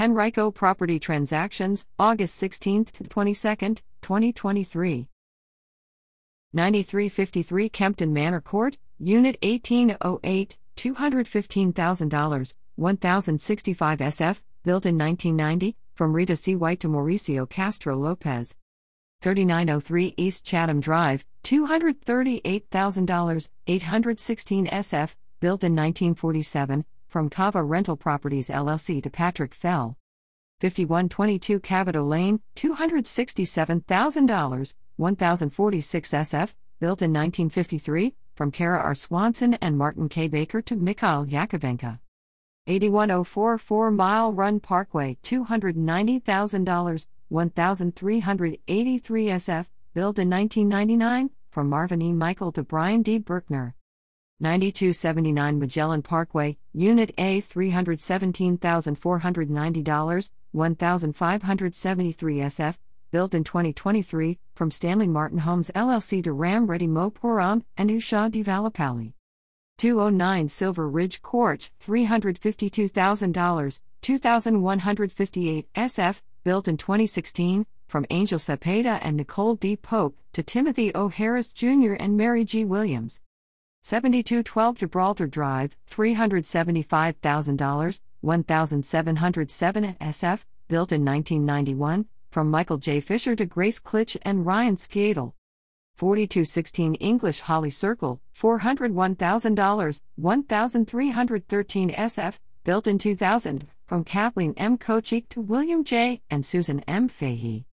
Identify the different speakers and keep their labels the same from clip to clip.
Speaker 1: Henrico Property Transactions, August 16 to 22, 2023. 9353 Kempton Manor Court, Unit 1808, $215,000, 1065 SF, built in 1990, from Rita C. White to Mauricio Castro Lopez. 3903 East Chatham Drive, $238,000, 816 SF, built in 1947, from Cava Rental Properties LLC to Patrick Fehl. 5122 Cavedo Lane, $267,000, 1046 SF, built in 1953, from Kara R. Swanson and Martin K. Baker to Mikhail Yakavenka. 81044 Mile Run Parkway, $290,000, 1383 SF, built in 1999, from Marvin E. Michael to Brian D. Birkner. 9279 Magellan Parkway, Unit A $317,490, 1573 SF, built in 2023, from Stanley Martin Homes LLC to Ram Reddy Mopuram and Usha Devalapalli. 209 Silver Ridge Court, $352,000, 2158 SF, built in 2016, from Angel Cepeda and Nicole D. Pope to Timothy O. Harris Jr. and Mary G. Williams. 7212 Gibraltar Drive, $375,000, 1707 SF, built in 1991, from Michael J. Fisher to Grace Klitsch and Ryan Skadel. 4216 English Holly Circle, $401,000, 1313 SF, built in 2000, from Kathleen M. Kochik to William J. and Susan M. Fahey.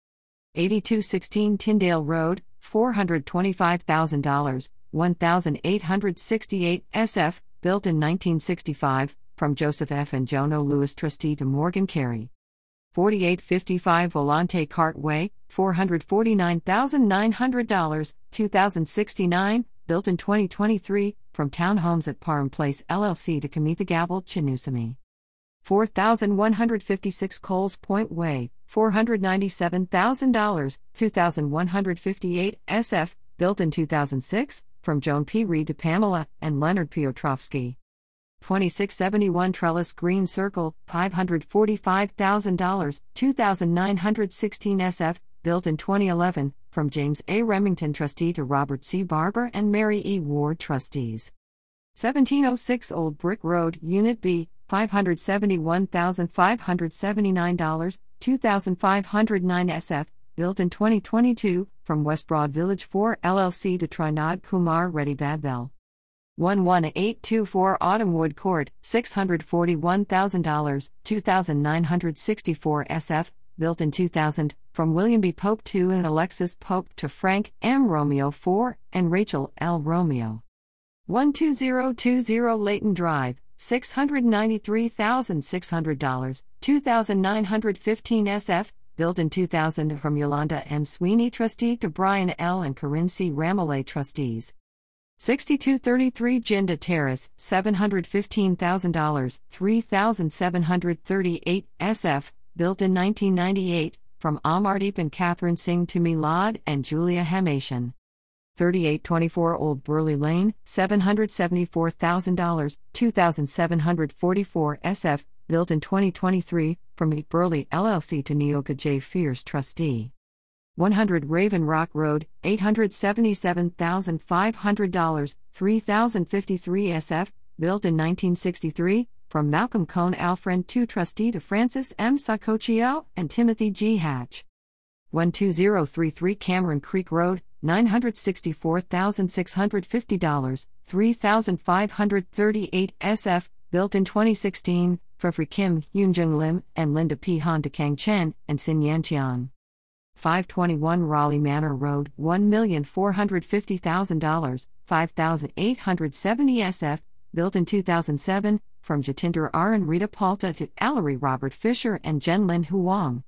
Speaker 1: 8216 Tyndale Road, $425,000, 1868 SF, built in 1965, from Joseph F. and Jono Lewis, trustee to Morgan Carey. 4855 Volante Cartway, $449,900, 2069, built in 2023, from Townhomes at Parham Place LLC to Kamitha Gabble Chinusami. 4156 Coles Point Way, $497,000, 2158 SF, built in 2006, from Joan P. Reed to Pamela and Leonard Piotrowski. 2671 Trellis Green Circle, $545,000, 2916 SF, built in 2011, from James A. Remington trustee to Robert C. Barber and Mary E. Ward trustees. 1706 Old Brick Road, Unit B, $571,579, 2509 SF, built in 2022, from West Broad Village 4 LLC to Trinod Kumar Reddy Badvel. 11824 Autumnwood Court, $641,000, 2964 SF, built in 2000, from William B. Pope II and Alexis Pope to Frank M. Romeo 4 and Rachel L. Romeo. 12020 Layton Drive, $693,600, 2915 SF, built in 2000 from Yolanda M. Sweeney trustee to Brian L. and Corinne C. Ramalay trustees. 6233 Jinda Terrace, $715,000, 3738 SF, built in 1998, from Amardeep and Catherine Singh to Milad and Julia Hamation. 3824 Old Burley Lane, $774,000, 2744 SF, built in 2023, from Meet Burley LLC to Neoka J. Fierce trustee. 100 Raven Rock Road, $877,500, 3053 SF, built in 1963, from Malcolm Cohn Alfred II trustee to Francis M. Sacochio and Timothy G. Hatch. 12033 Cameron Creek Road, $964,650, 3538 SF, built in 2016, for Kim, Yoonjung Lim, and Linda P. To Kang Chen and Sin Yantian. 521 Raleigh Manor Road, $1,450,000, 5,870 SF, built in 2007, from Jatinder R. and Rita Palta to Allery Robert Fisher and Jen Lin Huang.